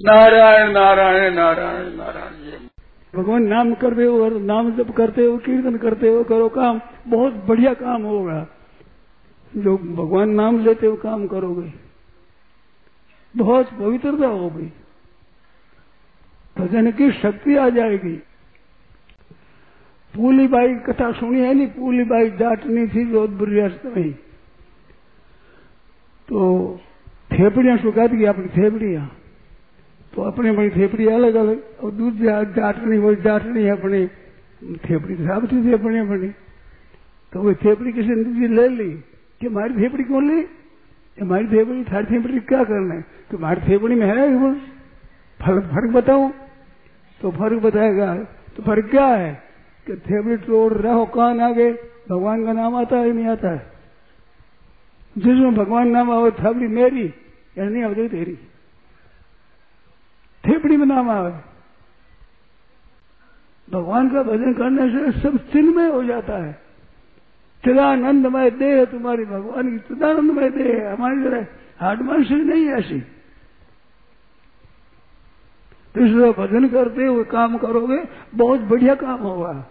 नारायण नारायण नारायण नारायण। भगवान नाम करते हो और नाम जब करते हो, कीर्तन करते हो, करो काम। बहुत बढ़िया काम होगा जो भगवान नाम लेते हो, काम करोगे। बहुत पवित्रता होगी भजन की शक्ति आ जाएगी। पूली बाई कथा सुनी है नहीं? पूली बाई जाटनी थी बहुत जोधपुर में। तो थेपड़ियाँ सुखाती अपनी थेपड़ियाँ। अपनी बड़ी थेपड़ी अलग अलग, और दूसरी जाटनी, वो जाटनी अपनी थेपड़ी सब थी अपनी अपनी। तो वो थेपड़ी किसी ने ले ली, कि हमारी थेपड़ी कौन ली? हमारी थेपड़ी थारी थेपड़ी क्या करना है? तो हमारी थेपड़ी में है फ़र्क फ़र्क बताओ तो फ़र्क बताएगा तो फ़र्क क्या है? कि थेपड़ी तोड़ रहो, कान आगे, भगवान का नाम आता है नहीं आता है? जिसमें भगवान नाम आवे थेपड़ी मेरी या नहीं आवे तेरी। थेपड़ी में नाम आवे। भगवान का भजन करने से सब चिन्मय हो जाता है। चिदानंदमय देह तुम्हारी भगवान की, चिदानंदमय देह है। हमारी जरा हार्ड मानसिक नहीं है ऐसी। तो इसलिए भजन करते हुए काम करोगे, बहुत बढ़िया काम होगा।